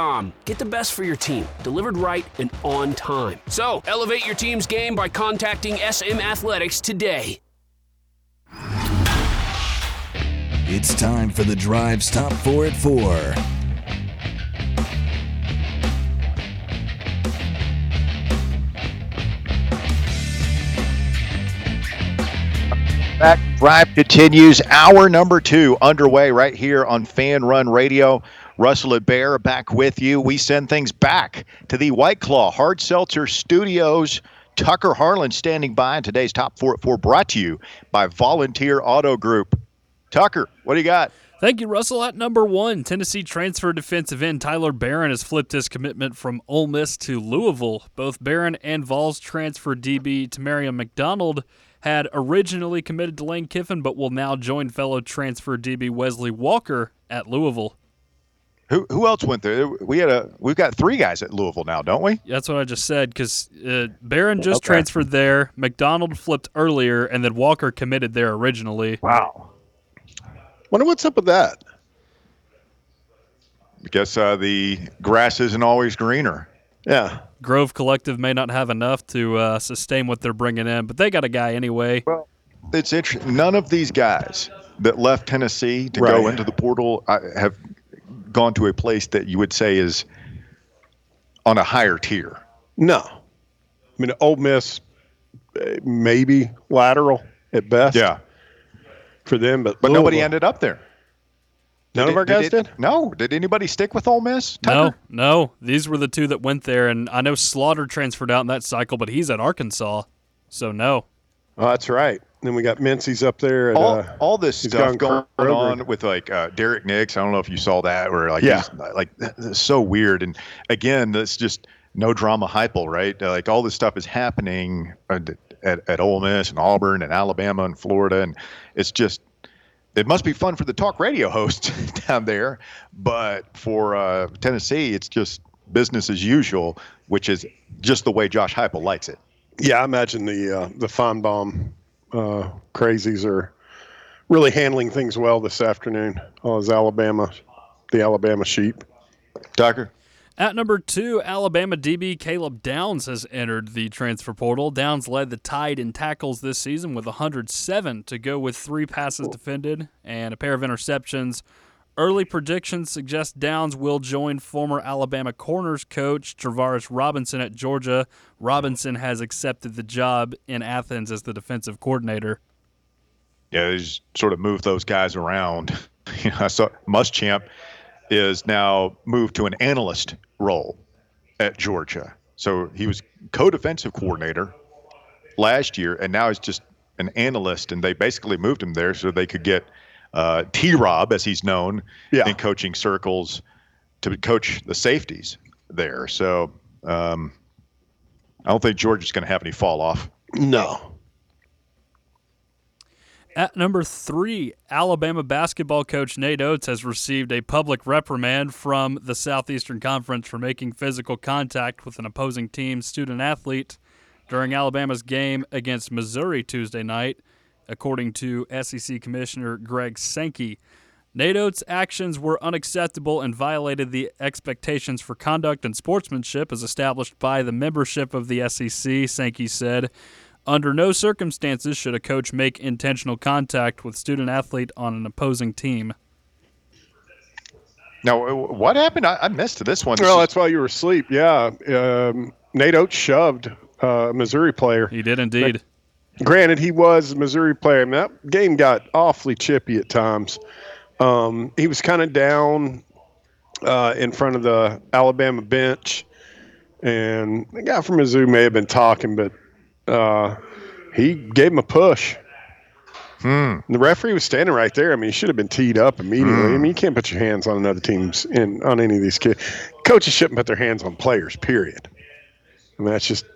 Um, get the best for your team, delivered right and on time. So, elevate your team's game by contacting SM Athletics today. It's time for the Drive's Top 4 at 4. Back drive continues. Hour number two underway right here on Fan Run Radio. Russell and Bear back with you. We send things back to the White Claw Hard Seltzer Studios. Tucker Harlan standing by. And today's top four at four brought to you by Volunteer Auto Group. Tucker, what do you got? Thank you, Russell. At number one, Tennessee transfer defensive end Tyler Baron has flipped his commitment from Ole Miss to Louisville. Both Barron and Vols transfer DB Tamarion McDonald had originally committed to Lane Kiffin, but will now join fellow transfer DB Wesley Walker at Louisville. Who, who else went there? We had a we've got three guys at Louisville now, don't we? That's what I just said because uh, Baron just Okay. transferred there. McDonald flipped earlier, and then Walker committed there originally. Wow. Wonder what's up with that. I guess uh, the grass isn't always greener. Yeah. Grove Collective may not have enough to uh, sustain what they're bringing in, but they got a guy anyway. Well, it's interesting. None of these guys that left Tennessee to go into the portal uh, have gone to a place that you would say is on a higher tier. No. I mean, Ole Miss, uh, maybe lateral at best. Yeah, for them, but but nobody Louisville- ended up there. None Did of our it- guys it- did. No. Did anybody stick with Ole Miss? No, no. These were the two that went there, and I know Slaughter transferred out in that cycle, but he's at Arkansas, so no. Oh, that's right. Then we got Mincy's up there. All, uh, all this stuff going Kroger. on with like uh, Derek Nix. I don't know if you saw that or like, Yeah. he's, like it's so weird. And again, that's just no drama hypo, right? Uh, Like all this stuff is happening at, at, at Ole Miss and Auburn and Alabama and Florida, and it's just it must be fun for the talk radio hosts down there, but for uh, Tennessee, it's just business as usual, which is just the way Josh Heupel likes it. Yeah, I imagine the uh, the Finebaum uh, crazies are really handling things well this afternoon. All his Alabama, the Alabama sheep. Tucker. At number two, Alabama DB Caleb Downs has entered the transfer portal. Downs led the Tide in tackles this season with 107 to go with three passes defended and a pair of interceptions. Early predictions suggest Downs will join former Alabama corners coach Travaris Robinson at Georgia. Robinson has accepted the job in Athens as the defensive coordinator. yeah, they just sort of move those guys around. You know, I saw Muschamp is now moved to an analyst role at Georgia. So he was co-defensive coordinator last year, and now he's just an analyst. And they basically moved him there so they could get uh, T. Rob, as he's known Yeah. in coaching circles, to coach the safeties there. So um, I don't think Georgia's going to have any fall off. No. At number three, Alabama basketball coach Nate Oats has received a public reprimand from the Southeastern Conference for making physical contact with an opposing team's student athlete during Alabama's game against Missouri Tuesday night, according to SEC Commissioner Greg Sankey. Nate Oats' actions were unacceptable and violated the expectations for conduct and sportsmanship as established by the membership of the SEC, Sankey said. Under no circumstances should a coach make intentional contact with student athlete on an opposing team. Now, uh, what happened? I, I missed this one. Well, that's why you were asleep. Yeah. Um, Nate Oats shoved uh, a Missouri player. He did indeed. Granted, he was a Missouri player. I mean, that game got awfully chippy at times. Um, he was kind of down uh, in front of the Alabama bench, and the guy from Mizzou may have been talking, but uh, he gave him a push. The referee was standing right there. I mean, he should have been teed up immediately. I mean, you can't put your hands on another team's in on any of these kids. Coaches shouldn't put their hands on players. Period. I mean, that's just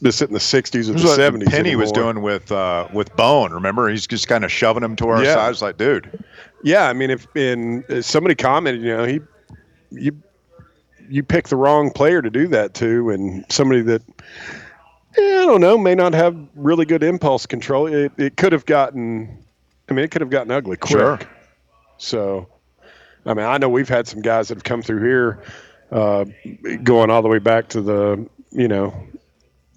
this in the '60s or the what '70s. Penny was doing with uh, with Bone. Remember, he's just kind of shoving him to our Yeah. side. It's like, dude, Yeah, I mean, if in uh, somebody commented, you know, he you you pick the wrong player to do that to, and somebody that eh, I don't know may not have really good impulse control. It it could have gotten, I mean, it could have gotten ugly quick. Sure. So, I mean, I know we've had some guys that have come through here, uh, going all the way back to the, you know,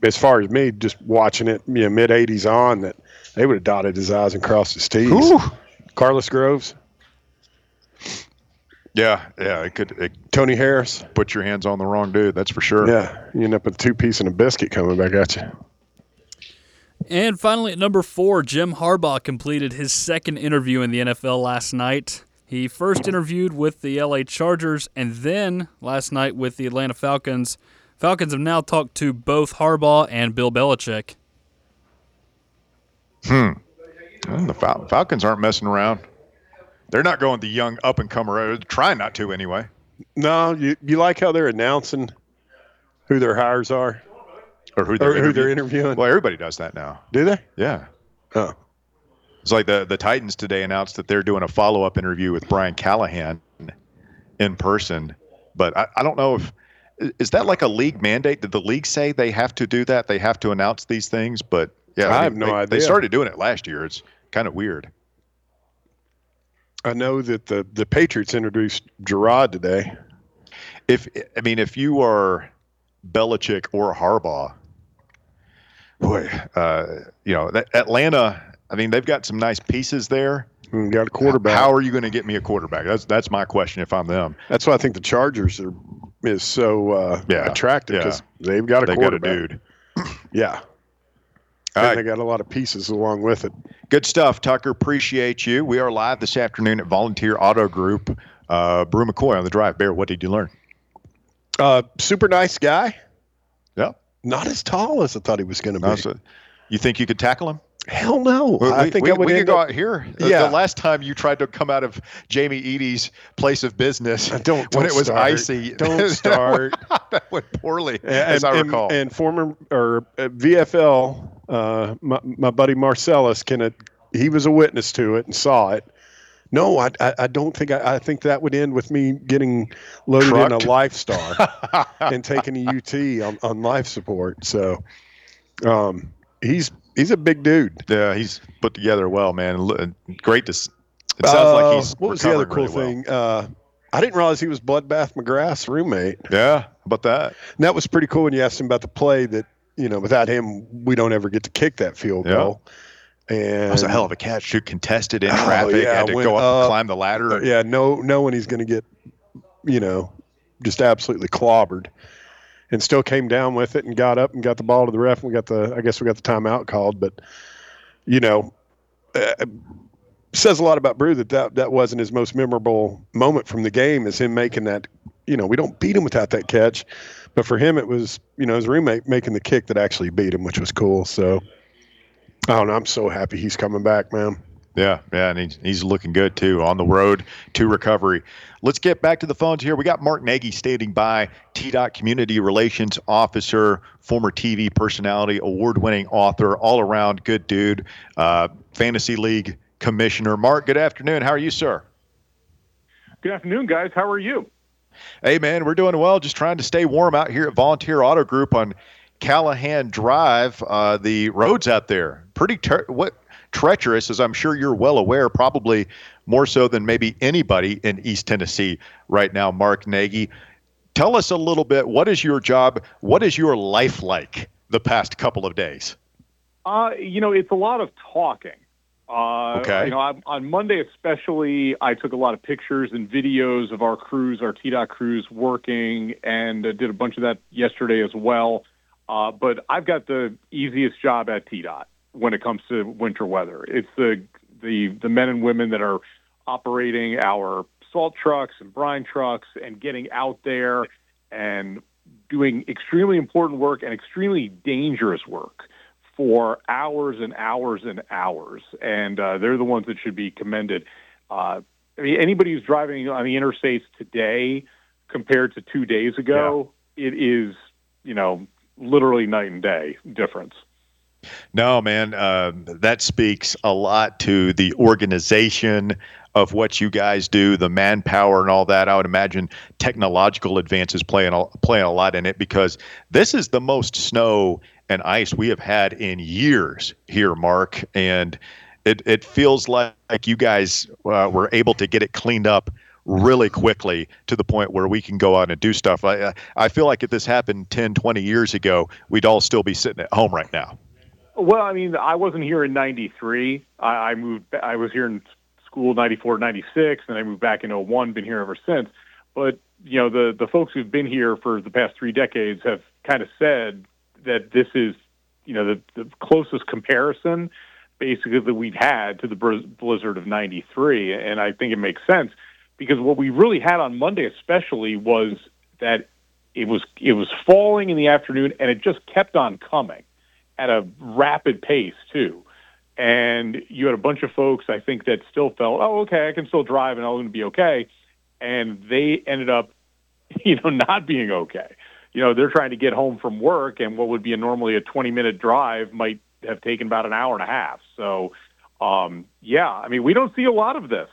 as far as me, just watching it, you know, mid '80s on, that they would have dotted his I's and crossed his T's. Whew. Carlos Groves, Yeah, yeah, it could it Tony Harris. put your hands on the wrong dude. That's for sure. Yeah, you end up with two piece and a biscuit coming back at you. And finally, at number four, Jim Harbaugh completed his second interview in the NFL last night. He first interviewed with the LA Chargers and then last night with the Atlanta Falcons. Falcons have now talked to both Harbaugh and Bill Belichick. Hmm. Well, the Fal- Falcons aren't messing around. They're not going the young up and comer. They're trying not to anyway. No, you you like how they're announcing who their hires are Or who they're, who they're interviewing. interviewing? Well, everybody does that now. Do they? Yeah. Oh, It's like the the Titans today announced that they're doing a follow up interview with Brian Callahan in person. But I, I don't know if is that like a league mandate? Did the league say they have to do that? They have to announce these things? But yeah, I have no they, idea. They started doing it last year. It's kind of weird. I know that the the Patriots introduced Gerard today. If I mean, if you are Belichick or Harbaugh, boy, uh, you know that Atlanta. I mean, they've got some nice pieces there. We got a quarterback. How are you going to get me a quarterback? That's that's my question. If I'm them, That's why I think the Chargers are is so uh, Yeah, attractive yeah. because they've got a they got a quarterback. dude. Yeah, and right. they got a lot of pieces along with it. Good stuff, Tucker. Appreciate you. We are live this afternoon at Volunteer Auto Group. Uh, Bru McCoy on the drive. Bear, what did you learn? Uh, super nice guy. Yeah. Not as tall as I thought he was going to be. You think you could tackle him? Hell no. We, I think we, I would we could go up- out here. The- Yeah. The last time you tried to come out of Jamie Eady's place of business Uh, don't- when don't it was start. icy. Don't start. that went poorly, and, as I and- recall. And, former or uh, VFL, uh, my, my buddy Marcellus, can it, he was a witness to it and saw it. No, I, I, I don't think I, I think that would end with me getting loaded Trucked? in a Lifestar and taking a UT on, on life support. So, um, he's he's a big dude. yeah, he's put together well, man. Great to. It sounds like Uh, he's what was the other cool really well. thing? Uh, I didn't realize he was Bloodbath McGrath's roommate. Yeah, about that? And that was pretty cool when you asked him about the play that, you know, without him, we don't ever get to kick that field Yeah. goal. And That was a hell of a catch. Too contested in Oh, traffic. yeah, had to went go up, up. and climb the ladder. Uh, yeah, no, no knowing he's going to get, you know, just absolutely clobbered, and still came down with it and got up and got the ball to the ref. And we got the, I guess we got the timeout called, but you know, uh, says a lot about Bru that, that that wasn't his most memorable moment from the game is him making that. You know, we don't beat him without that catch, but for him it was you know his roommate making the kick that actually beat him, which was cool. So. I don't know. I'm so happy he's coming back, man. Yeah, yeah, and he's, he's looking good too on the road to recovery. Let's get back to the phones here. We got Mark Nagi standing by, TDOT Community Relations Officer, former TV personality, award winning author, all around good dude, uh, Fantasy League Commissioner. Mark, good afternoon. How are you, sir? Good afternoon, guys. How are you? Hey, man, we're doing well. Just trying to stay warm out here at Volunteer Auto Group on Callahan Drive. Uh, the roads out there pretty ter- what treacherous, as I'm sure you're well aware, probably more so than maybe anybody in East Tennessee right now. Mark Nagi, tell us a little bit. What is your job? What is your life like the past couple of days? Uh, you know, it's a lot of talking. Uh, Okay. You know, I, on Monday especially, I took a lot of pictures and videos of our crews, our TDOT crews working, and uh, did a bunch of that yesterday as well. Uh, but I've got the easiest job at TDOT when it comes to winter weather. It's the the the men and women that are operating our salt trucks and brine trucks and getting out there and doing extremely important work and extremely dangerous work for hours and hours and hours, and uh, they're the ones that should be commended. Uh, I mean, anybody who's driving on the interstates today compared to two days ago, it is you know literally night and day difference. No, man, uh, that speaks a lot to the organization of what you guys do, the manpower and all that. I would imagine technological advances playing a, playing a lot in it because this is the most snow and ice we have had in years here, Mark, and it it feels like, like you guys uh, were able to get it cleaned up really quickly to the point where we can go out and do stuff. I I feel like if this happened 10, 20 years ago, we'd all still be sitting at home right now. Well, I mean, I wasn't here in '93. I, I moved. I was here in school '94, '96, and I moved back in 01. Been here ever since. But you know, the the folks who've been here for the past three decades have kind of said that this is, you know, the, the closest comparison basically that we've had to the blizzard of 93 and I think it makes sense because what we really had on Monday especially was that it was it was falling in the afternoon and it just kept on coming at a rapid pace too. And you had a bunch of folks I think that still felt, "Oh, okay, I can still drive and I'm going to be okay." And they ended up you know not being okay. You know, they're trying to get home from work and what would be a normally a 20-minute drive might have taken about an hour and a half. So, um, yeah, I mean, we don't see a lot of this.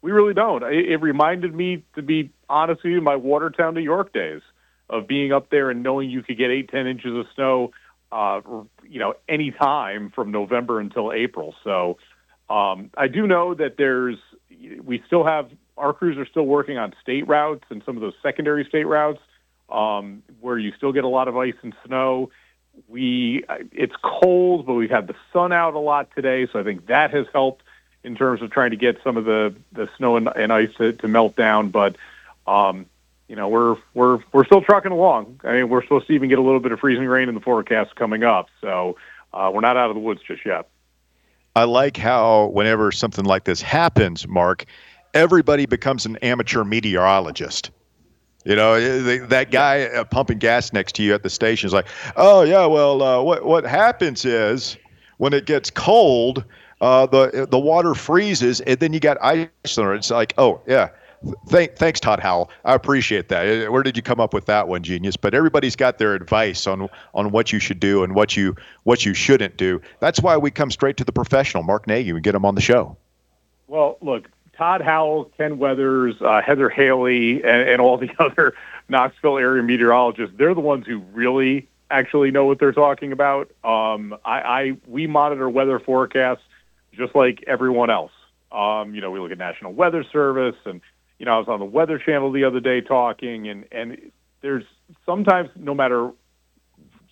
We really don't. It, it reminded me, to be honest with you, my Watertown, New York days of being up there and knowing you could get eight, ten inches of snow, uh, you know, any time from November until April. So, um, I do know that there's, we still have our crews are still working on state routes and some of those secondary state routes um, where you still get a lot of ice and snow we it's cold, but we've had the sun out a lot today, so I think that has helped in terms of trying to get some of the the snow and, and ice to, to melt down. But um, you know, we're we're we're still trucking along. I mean, we're supposed to even get a little bit of freezing rain in the forecast coming up, so uh, we're not out of the woods just yet. I like how whenever something like this happens, Mark, everybody becomes an amateur meteorologist. You know, eh, that guy uh, pumping gas next to you at the station is like, "Oh yeah, well, uh, what what happens is when it gets cold, uh, the the water freezes, and then you got ice there. It's like, oh yeah, Thank, thanks, Todd Howell. I appreciate that. Eh, where did you come up with that one, genius? But everybody's got their advice on on what you should do and what you what you shouldn't do. That's why we come straight to the professional, Mark Nagi, and get him on the show. Well, look, Todd Howell, Ken Weathers, uh, Heather Haley, and, and all the other Knoxville area meteorologists, they're the ones who really actually know what they're talking about. Um, I, I we monitor weather forecasts just like everyone else. Um, you know, we look at National Weather Service, and you know, I was on the Weather Channel the other day talking, and and there's sometimes no matter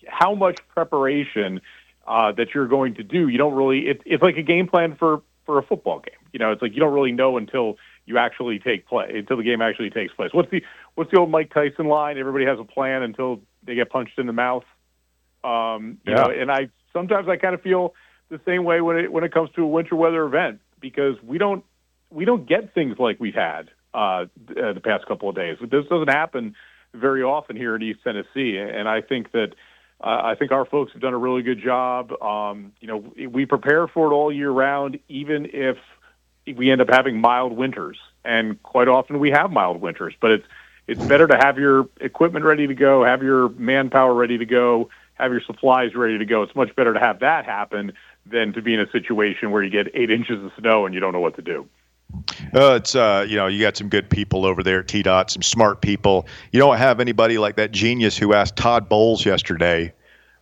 how much preparation uh, that you're going to do, you don't really. It, it's like a game plan for for a football game. You know, it's like you don't really know until you actually take play, until the game actually takes place. What's the what's the old Mike Tyson line? Everybody has a plan until they get punched in the mouth. Um, you yeah. know, and I sometimes I kind of feel the same way when it when it comes to a winter weather event because we don't we don't get things like we've had uh, the past couple of days. This doesn't happen very often here in East Tennessee, and I think that uh, I think our folks have done a really good job. Um, you know, we prepare for it all year round, even if we end up having mild winters, and quite often we have mild winters. But it's it's better to have your equipment ready to go, have your manpower ready to go, have your supplies ready to go. It's much better to have that happen than to be in a situation where you get eight inches of snow and you don't know what to do. Uh, it's uh, you know you got some good people over there at TDOT, some smart people. You don't have anybody like that genius who asked Todd Bowles yesterday,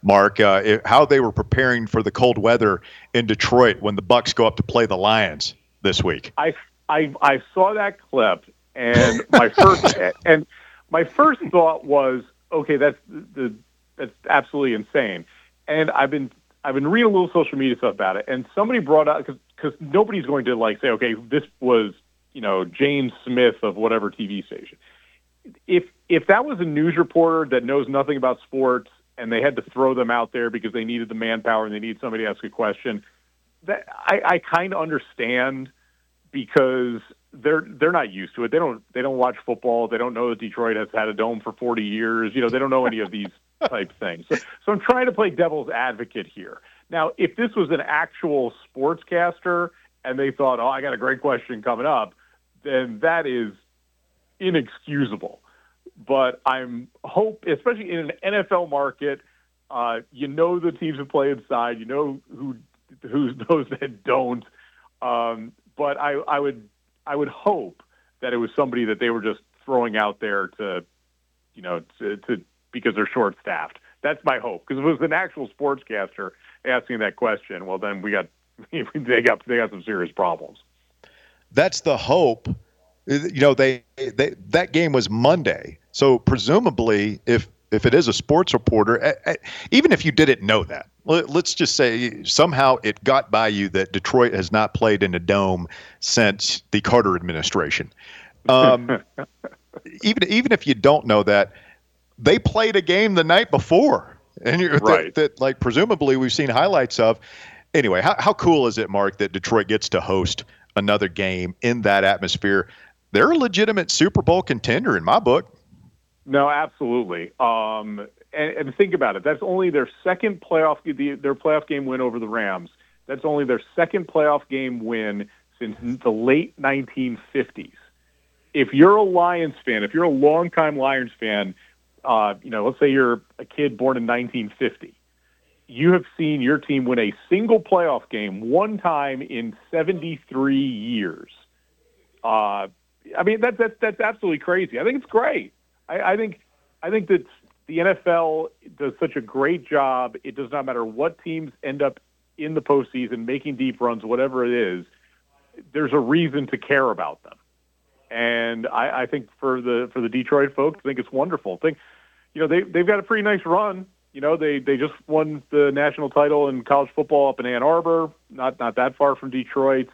Mark, uh, how they were preparing for the cold weather in Detroit when the Bucks go up to play the Lions this week. I I, I saw that clip and my first and my first thought was, okay, that's the that's absolutely insane. And I've been I've been reading a little social media stuff about it, and somebody brought up because because nobody's going to like say, okay, this was you know James Smith of whatever TV station. If if that was a news reporter that knows nothing about sports and they had to throw them out there because they needed the manpower and they need somebody to ask a question, that I, I kind of understand because they're they're not used to it. They don't they don't watch football. They don't know that Detroit has had a dome for 40 years. You know, they don't know any of these type things. So, so I'm trying to play devil's advocate here. Now, if this was an actual sportscaster and they thought, "Oh, I got a great question coming up," then that is inexcusable. But I'm hope, especially in an NFL market, uh, you know the teams that play inside. You know who who those that don't. Um, but I, I would I would hope that it was somebody that they were just throwing out there to, you know, to, to because they're short staffed. That's my hope. Because if it was an actual sportscaster asking that question, well, then we got they got they got some serious problems. That's the hope uh, You know, they, they that game was Monday, so presumably, if if it is a sports reporter, eh, eh, even if you didn't know that, let's just say somehow it got by you that Detroit has not played in a dome since the Carter administration. Um, even even if you don't know that, they played a game the night before, and you're right. that, that like presumably we've seen highlights of. Anyway, how how cool is it, Mark, that Detroit gets to host another game in that atmosphere? They're a legitimate Super Bowl contender in my book. No, absolutely. Um, and, and, think about it. That's only their second playoff the, their playoff game win over the Rams. That's only their second playoff game win since the late 1950s. If you're a Lions fan, if you're a longtime Lions fan, uh, you know, let's say you're a kid born in 1950, you have seen your team win a single playoff game one time in 73 years. Uh, I mean, that's that's that's absolutely crazy. I think it's great. I, I think I think that the NFL does such a great job. It does not matter what teams end up in the postseason, making deep runs, whatever it is. There's a reason to care about them, and I, I think for the for the Detroit folks, I think it's wonderful. Think you know they they've got a pretty nice run. You know they they just won the national title in college football up in Ann Arbor, not not that far from Detroit.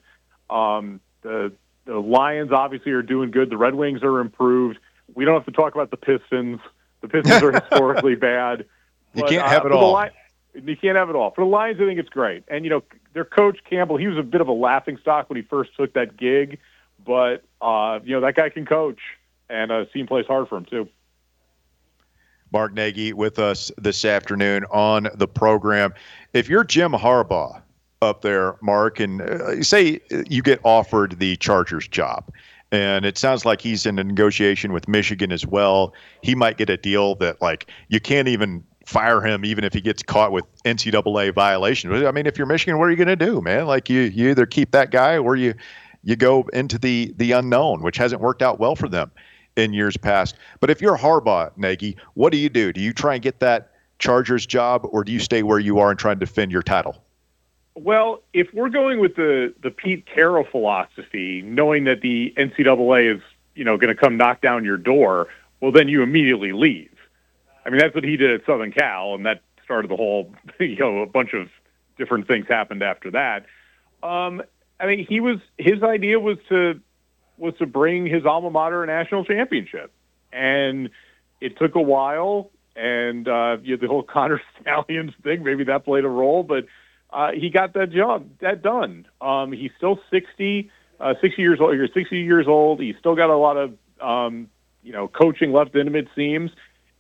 Um, the the Lions obviously are doing good. The Red Wings are improved. We don't have to talk about the Pistons. The Pistons are historically bad. You can't uh, have it all. Li- you can't have it all. For the Lions, I think it's great. And you know, their coach Campbell, he was a bit of a laughing stock when he first took that gig, but uh, you know that guy can coach, and uh, team plays hard for him too. Mark Nagi with us this afternoon on the program. If you're Jim Harbaugh up there, Mark, and uh, say you get offered the Chargers job, and it sounds like he's in a negotiation with Michigan as well. He might get a deal that like you can't even fire him even if he gets caught with NCAA violation. I mean, if you're Michigan, what are you going to do, man? Like you you either keep that guy or you you go into the the unknown, which hasn't worked out well for them in years past. But if you're Harbaugh, Nagi, what do you do? Do you try and get that Chargers job, or do you stay where you are and try and defend your title? Well, if we're going with the the Pete Carroll philosophy, knowing that the NCAA is you know going to come knock down your door, well then you immediately leave. I mean that's what he did at Southern Cal, and that started the whole you know a bunch of different things happened after that. Um, I mean he was his idea was to was to bring his alma mater a national championship, and it took a while. And uh, you know, the whole Connor Stalions thing, maybe that played a role, but uh, he got that job that done. Um, he's still 60, uh, 60 years old. You're 60 years old. He's still got a lot of um, you know coaching left in him. It seems,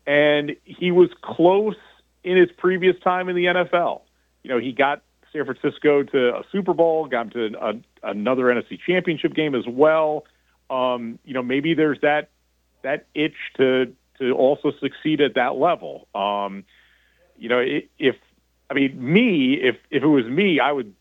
and he was close in his previous time in the NFL. You know, he got San Francisco to a Super Bowl, got him to a, another NFC Championship game as well. Um, you know, maybe there's that that itch to to also succeed at that level. Um, you know, if I mean, me, if if it was me, I would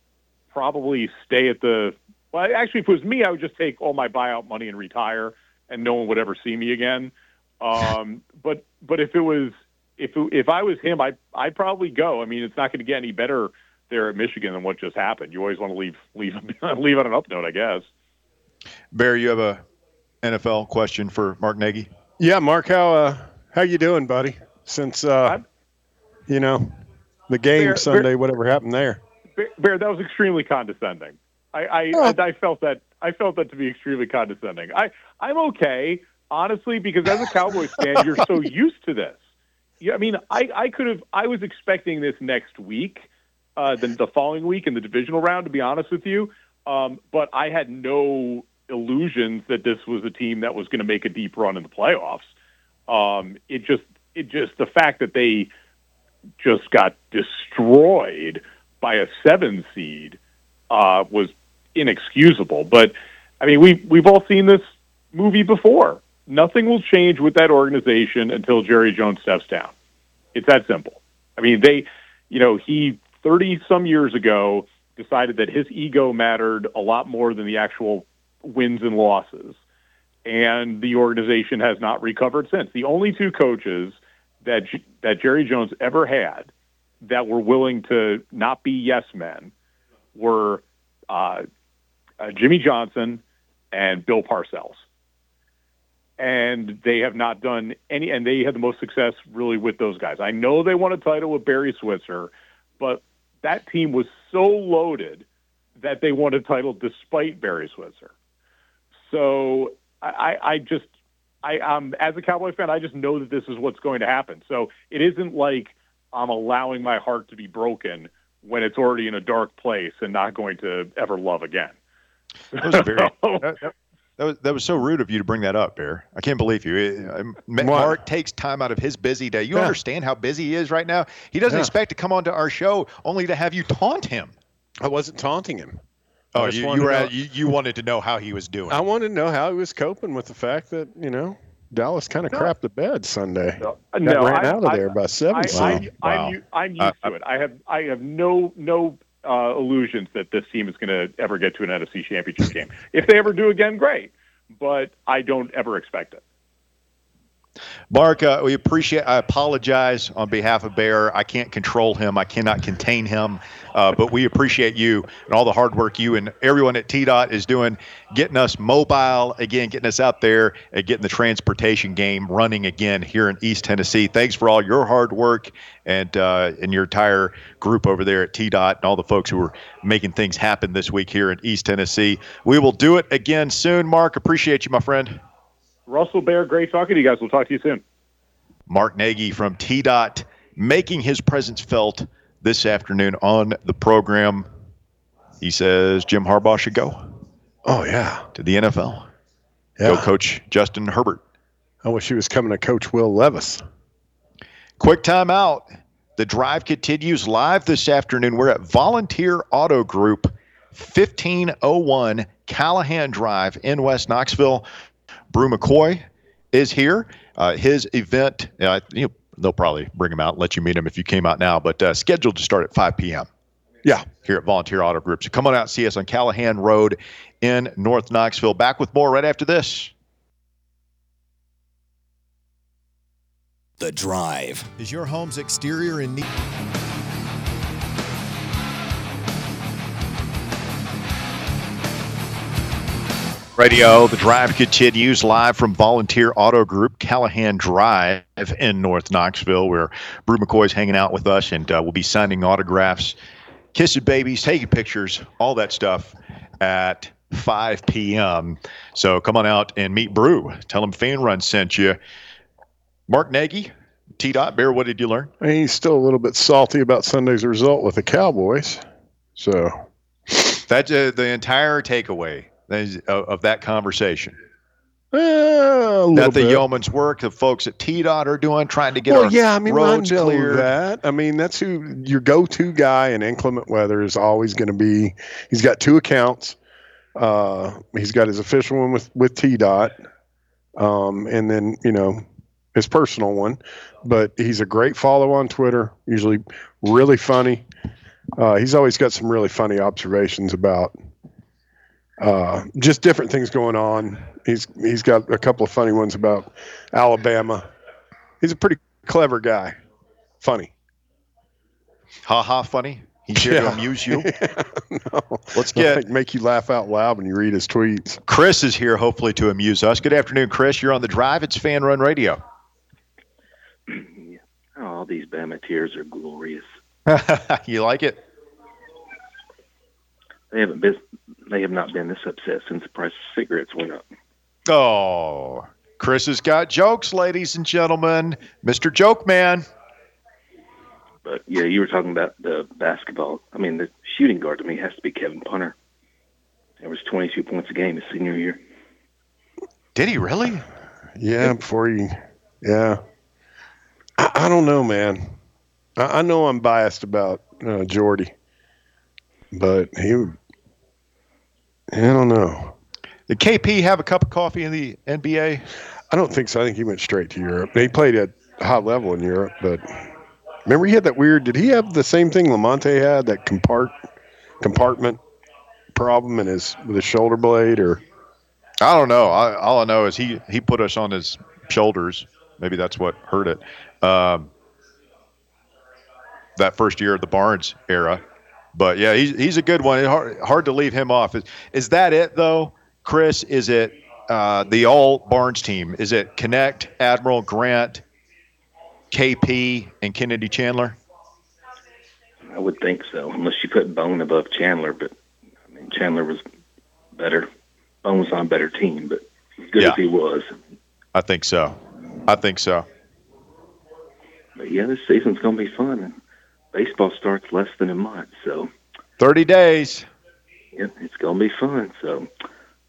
probably stay at the. Well, actually, if it was me, I would just take all my buyout money and retire, and no one would ever see me again. Um, but but if it was if if I was him, I I'd, I'd probably go. I mean, it's not going to get any better there at Michigan than what just happened. You always want to leave leave leave on an up note, I guess. Barry, you have a NFL question for Mark Nagi? Yeah, Mark, how uh, how you doing, buddy? Since uh, you know the game Bear, Sunday, Bear, whatever happened there. Bear, that was extremely condescending. I I, oh. I, I felt that I felt that to be extremely condescending. I I'm okay, honestly, because as a Cowboys fan, you're so used to this. Yeah, I mean, I I could have I was expecting this next week, uh, the the following week in the divisional round. To be honest with you, um, but I had no illusions that this was a team that was going to make a deep run in the playoffs. Um, it just it just the fact that they just got destroyed by a seven seed uh, was inexcusable. But I mean, we we've all seen this movie before. Nothing will change with that organization until Jerry Jones steps down. It's that simple. I mean, they, you know, he thirty some years ago decided that his ego mattered a lot more than the actual wins and losses. And the organization has not recovered since. The only two coaches that that Jerry Jones ever had that were willing to not be yes men were uh, uh, Jimmy Johnson and Bill Parcells. and they have not done any, and they had the most success really with those guys. I know they won a title with Barry Switzer, but that team was so loaded that they won a title despite Barry Switzer. So I, I just, I, um, as a Cowboy fan, I just know that this is what's going to happen. So it isn't like I'm allowing my heart to be broken when it's already in a dark place and not going to ever love again. That was very. that, that was that was so rude of you to bring that up, Bear. I can't believe you. It- uh, Mark takes time out of his busy day. You Yeah. understand how busy he is right now. He doesn't Yeah. expect to come onto our show only to have you taunt him. I wasn't taunting him. Oh, you, wanted you were to know- at, you, you wanted to know how he was doing. I wanted to know how he was coping with the fact that you know Dallas kind of crapped the bed Sunday. No, Got no, ran I- out of I- there by seven. I, something. I, Wow. I'm, u- I'm used Uh, to it. I have I have no no uh, illusions that this team is going to ever get to an NFC Championship game. If they ever do again, great. But I don't ever expect it. Mark, uh, we appreciate. I apologize on behalf of Bear. I can't control him. I cannot contain him. Uh, but we appreciate you and all the hard work you and everyone at TDOT is doing, getting us mobile again, getting us out there, and getting the transportation game running again here in East Tennessee. Thanks for all your hard work and uh, and your entire group over there at TDOT and all the folks who are making things happen this week here in East Tennessee. We will do it again soon. Mark, appreciate you, my friend. Russell Bear, great talking to you guys. We'll talk to you soon. Mark Nagi from T Dot making his presence felt this afternoon on the program. He says Jim Harbaugh should go oh yeah, to the NFL. yeah. Go coach Justin Herbert. I wish he was coming to coach Will Levis. Quick timeout. The drive continues live this afternoon. We're at Volunteer Auto Group, 1501 Callahan Drive in West Knoxville. Bru McCoy is here. Uh, his event, uh, you know, they'll probably bring him out and let you meet him if you came out now, but uh, scheduled to start at 5 p.m. Yeah, here at Volunteer Auto Group. So come on out and see us on Callahan Road in North Knoxville. Back with more right after this. The Drive. Is your home's exterior in need? Radio, the drive continues live from Volunteer Auto Group, Callahan Drive in North Knoxville, where Bru McCoy's hanging out with us, and uh, we'll be signing autographs, kissing babies, taking pictures, all that stuff at 5 p.m. So come on out and meet Bru. Tell him Fan Run sent you. Mark Nagi, T. Dot Bear, what did you learn? he's still a little bit salty about Sunday's result with the Cowboys. So That's uh, the entire takeaway of, that conversation. little That the bit. yeoman's work, the folks at T Dot are doing, trying to get well, our yeah, I mean, roads know cleared. that. I mean, that's who your go-to guy in inclement weather is always going to be. He's got two accounts. Uh, he's got his official one with with T Dot, um, and then you know his personal one. But he's a great follow on Twitter. Usually, really funny. Uh, he's always got some really funny observations about uh, just different things going on. He's he's got a couple of funny ones about Alabama. He's a pretty clever guy. Funny. Ha ha, funny. He's here to amuse you. no. Let's get make- make you laugh out loud when you read his tweets. Chris is here, hopefully to amuse us. Good afternoon, Chris. You're on the drive. It's Fan Run Radio. Oh, all these Bama tears are glorious. you like it? They haven't been, they have not been this upset since the price of cigarettes went up. Oh, Chris has got jokes, ladies and gentlemen. Mr. Joke Man. But yeah, you were talking about the basketball. I mean, the shooting guard to me has to be Kevin Punter. There was 22 points a game his senior year. Did he really? Yeah, before he, yeah. I, I don't know, man. I, I know I'm biased about uh, Jordy, but he, I don't know. Did KP have a cup of coffee in the NBA? I don't think so. I think he went straight to Europe. He played at a high level in Europe, but remember he had that weird. Did he have the same thing Lamonte had? That compart compartment problem in his with his shoulder blade, or I don't know. I, all I know is he he put us on his shoulders. Maybe that's what hurt it. Um, that first year of the Barnes era, but yeah, he's he's a good one. Hard, hard to leave him off. Is is that it though, Chris? Is it uh, the all Barnes team? Is it Knecht, Admiral Grant, KP, and Kennedy Chandler? I would think so, unless you put Bone above Chandler. But I mean, Chandler was better. Bone was on a better team, but as good Yeah. as he was. I think so. I think so. But yeah, this season's going to be fun. And baseball starts less than a month, so 30 days. yeah, it's going to be fun. So,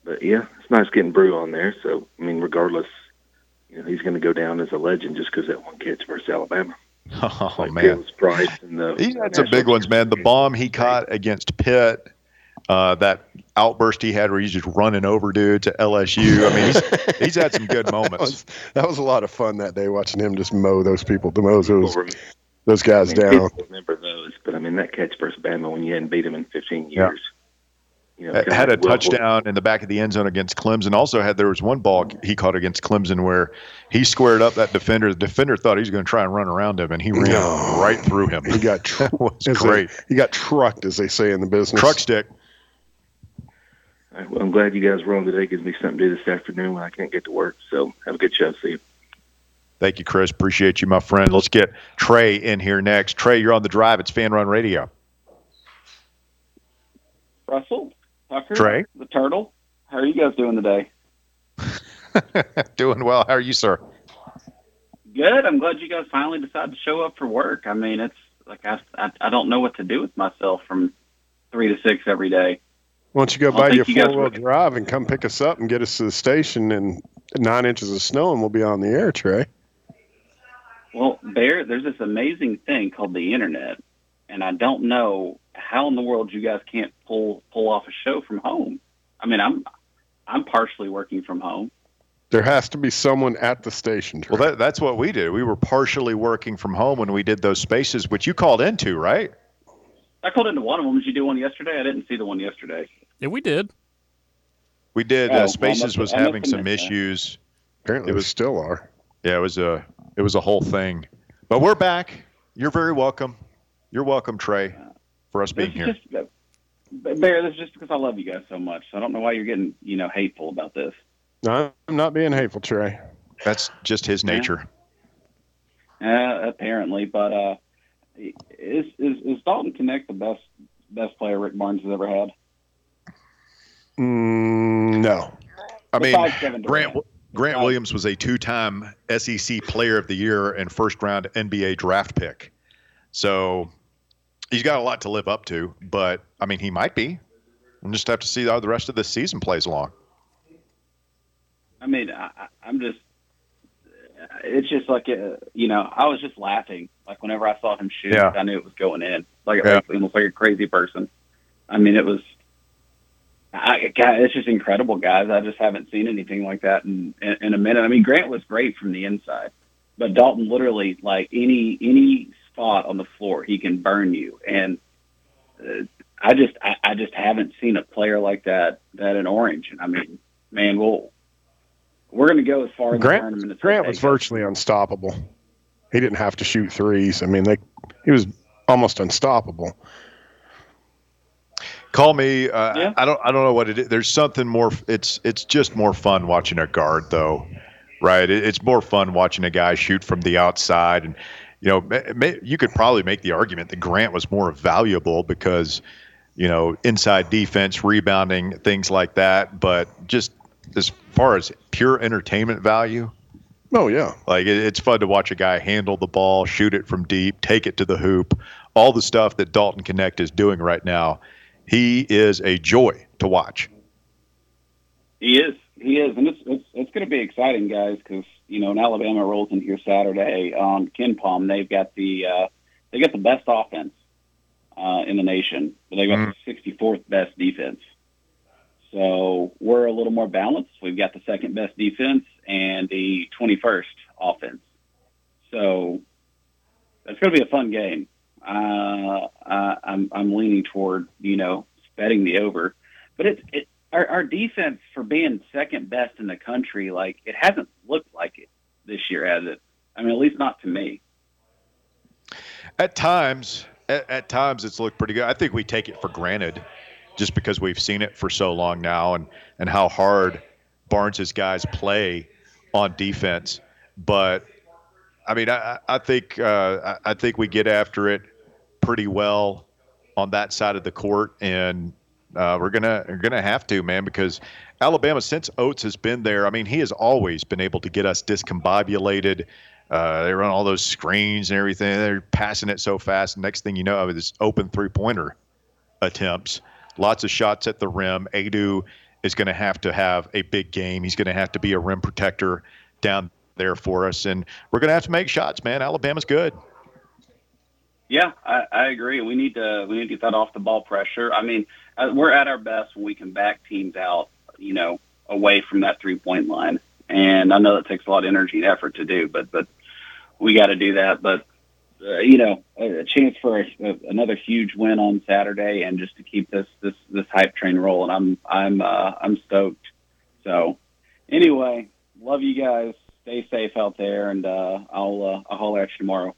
but yeah, it's nice getting Bru on there. So I mean, regardless, you know, he's going to go down as a legend just because that one catch versus Alabama. Oh, like man. Peerless Price and the He had some big ones, man. The bomb he caught against Pitt, uh, that outburst he had where he's just running over dudes at LSU. I mean, he's, he's had some good That moments. was, that was a lot of fun that day watching him just mow those people, to mow those, People rem- those I guys mean, down. people remember those, but I mean that catch versus Bama when you hadn't beat them in 15 Yeah. years. You know, had a well, touchdown in the back of the end zone against Clemson. Also had there was one ball he caught against Clemson where he squared up that defender. The defender thought he was going to try and run around him, and he ran No. right through him. He got tr- was great. They, he got trucked, as they say in the business. Truck stick. All right, well, I'm glad you guys were on today. Gives me something to do this afternoon when I can't get to work. So have a good show. See you. Thank you, Chris. Appreciate you, my friend. Let's get Trey in here next. Trey, you're on the drive. It's Fan Run Radio. Russell, Tucker, Trey? the turtle. How are you guys doing today? Doing well. How are you, sir? Good. I'm glad you guys finally decided to show up for work. I mean, it's like I, I, I don't know what to do with myself from three to six every day. Why don't you go buy your you four wheel drive and come pick us up and get us to the station and nine inches of snow and we'll be on the air, Trey. Well, there, there's this amazing thing called the internet, and I don't know how in the world you guys can't pull pull off a show from home. I mean, I'm I'm partially working from home. There has to be someone at the station. Well, that, that's what we did. We were partially working from home when we did those spaces, which you called into, right? I called into one of them. Did you do one yesterday? I didn't see the one yesterday. Yeah, we did. We did. Oh, Uh, spaces have- was having some missed that. issues. Apparently, it we was- still are. Yeah, it was a it was a whole thing. But we're back. You're very welcome. You're welcome, Trey, for us being This here. is just, uh, Bear, this is just because I love you guys so much. So I don't know why you're getting, you know, hateful about this. No, I'm not being hateful, Trey. That's just his nature. Uh, apparently, but uh, is, is is Dalton Knecht the best best player Rick Barnes has ever had? Mm, no. I mean, Besides Kevin Grant Durant. Grant Williams was a two-time SEC Player of the Year and first-round NBA draft pick. So he's got a lot to live up to. But I mean, he might be. We'll just have to see how the rest of the season plays along. I mean, I, I'm just. It's just like uh, you know, I was just laughing like whenever I saw him shoot. Yeah. I knew it was going in, like, Yeah. like almost like a crazy person. I mean, it was. I, God, it's just incredible, guys. I just haven't seen anything like that in, in in a minute. I mean, Grant was great from the inside, but Dalton literally like any any spot on the floor he can burn you, and uh, I just I, I just haven't seen a player like that that in Orange. And I mean, man, we'll we're going to go as far as Grant, tournament as Grant was virtually unstoppable. He didn't have to shoot threes. I mean, they he was almost unstoppable. Call me. Uh, Yeah. I don't. I don't know what it is. There's something more. It's. It's just more fun watching a guard, though, right? It, it's more fun watching a guy shoot from the outside, and you know, ma- ma- you could probably make the argument that Grant was more valuable because, you know, inside defense, rebounding, things like that. But just as far as pure entertainment value, Oh yeah, like it, it's fun to watch a guy handle the ball, shoot it from deep, take it to the hoop, all the stuff that Dalton Knecht is doing right now. He is a joy to watch. He is. He is, and it's it's, it's going to be exciting, guys, because you know, when Alabama rolls in here Saturday on KenPom, they've got the uh, they got the best offense uh, in the nation, but they've got the 64th best defense. So we're a little more balanced. We've got the second best defense and the 21st offense. So it's going to be a fun game. Uh, I'm I'm leaning toward you know betting the over, but it's it our, our defense for being second best in the country, like it hasn't looked like it this year, has it? I mean, at least not to me. At times, at, at times it's looked pretty good. I think we take it for granted just because we've seen it for so long now and, and how hard Barnes's guys play on defense. But I mean, I, I think uh, I think we get after it pretty well on that side of the court, and uh, we're gonna we're gonna have to, man, because Alabama since Oats has been there. I mean, he has always been able to get us discombobulated. Uh, they run all those screens and everything. They're passing it so fast. Next thing you know, this open three pointer attempts, lots of shots at the rim. Aidoo is going to have to have a big game. He's going to have to be a rim protector down there for us, and we're going to have to make shots, man. Alabama's good. Yeah, I, I agree. We need to we need to get that off the ball pressure. I mean, uh, we're at our best when we can back teams out, you know, away from that three point line. And I know that takes a lot of energy and effort to do, but but we got to do that. But uh, you know, a, a chance for a, a, another huge win on Saturday, and just to keep this this this hype train rolling. I'm I'm uh, I'm stoked. So anyway, love you guys. Stay safe out there, and uh, I'll uh, I'll holler at you tomorrow.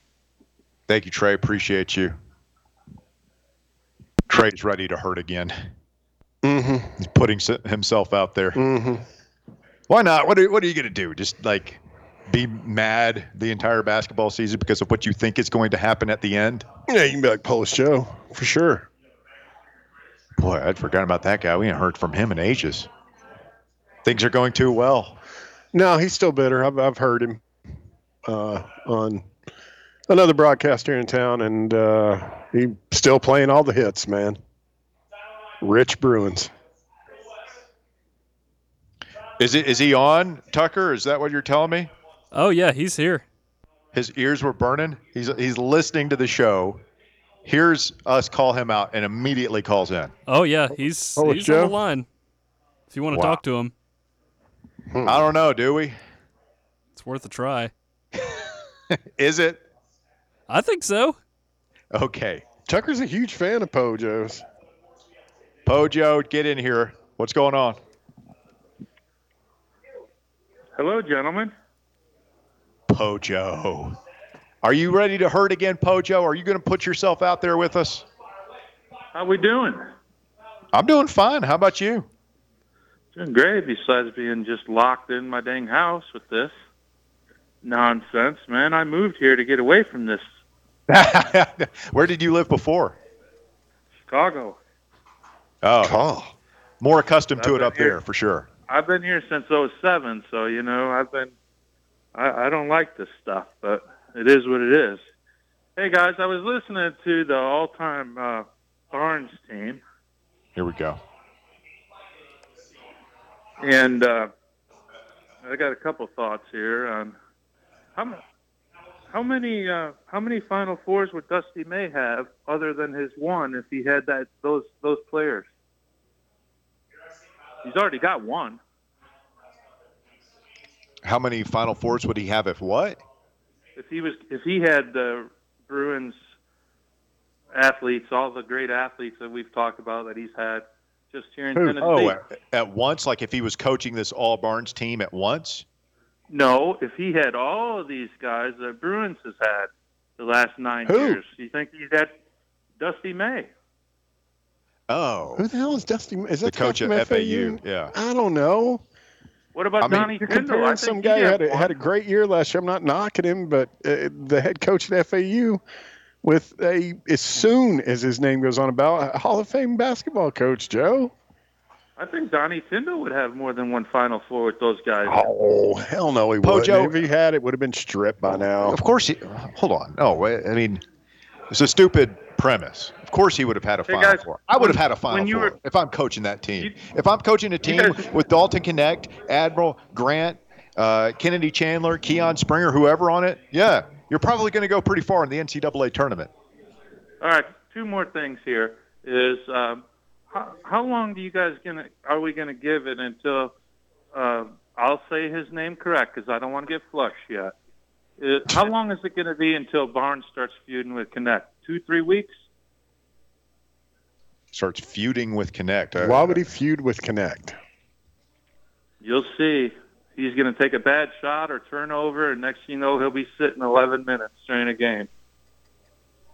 Thank you, Trey. Appreciate you. Trey's ready to hurt again. Mm-hmm. He's putting himself out there. Mm-hmm. Why not? What are, what are you going to do? Just like be mad the entire basketball season because of what you think is going to happen at the end? Yeah, you can be like Polish Joe for sure. Boy, I'd forgotten about that guy. We ain't heard from him in ages. Things are going too well. No, he's still bitter. I've, I've heard him uh, on another broadcaster in town, and uh, he's still playing all the hits, man. Rich Bruins. Is it? Is he on Tucker? Is that what you're telling me? Oh yeah, he's here. His ears were burning. He's he's listening to the show. Hears us call him out and immediately calls in. Oh yeah, he's Oh, he's Joe? on the line. If you want to Wow. talk to him, I hmm. don't know. Do we? it's worth a try. Is it? I think so. Okay. Tucker's a huge fan of Pojo's. Pojo, get in here. What's going on? Hello, gentlemen. Pojo. Are you ready to hurt again, Pojo? Are you going to put yourself out there with us? How we doing? I'm doing fine. How about you? Doing great. Besides being just locked in my dang house with this nonsense, man. I moved here to get away from this Where did you live before? Chicago. Oh, Oh, more accustomed to I've it up here. there for sure. I've been here since 07, so you know I've been. I, I don't like this stuff, but it is what it is. Hey guys, I was listening to the all-time uh, Barnes team, Here we go. And uh, I got a couple thoughts here on how how many uh, how many Final Fours would Dusty May have other than his one if he had that those those players? He's already got one. How many Final Fours would he have if what? if he was if he had the Barnes athletes, all the great athletes that we've talked about that he's had just here in Tennessee. Oh, at, at once, like if he was coaching this All Barnes team at once? No, if he had all of these guys that Barnes has had the last nine Who? years, you think he's had Dusty May? Oh, who the hell is Dusty? Is that the coach guy at FAU. Yeah. I don't know. What about I mean, Donnie You're Tyndall? I comparing think some guy who had a, had a great year last year. I'm not knocking him, but uh, the head coach at FAU, with a as soon as his name goes on about a Hall of Fame basketball coach, Joe. I think Donnie Tyndall would have more than one Final Four with those guys. Oh hell no, he Pojo- wouldn't. If he had, it would have been stripped by now. Of course he. Hold on. No, I mean, it's a stupid premise. Of course he would have had a Hey, Final guys, Four. I would have had a Final you Four were- if I'm coaching that team. You- if I'm coaching a team guys- with Dalton Knecht, Admiral Grant, uh, Kennedy Chandler, Keon Springer, whoever on it, yeah, you're probably going to go pretty far in the NCAA tournament. All right, two more things here. Is um, how, how long do you guys gonna are we gonna give it until uh, I'll say his name correct because I don't want to get flushed yet. Uh, how long is it going to be until Barnes starts feuding with Knecht? Two, three weeks? Starts feuding with Knecht. Why would he feud with Knecht? You'll see. He's going to take a bad shot or turnover, and next thing you know, he'll be sitting 11 minutes during a game.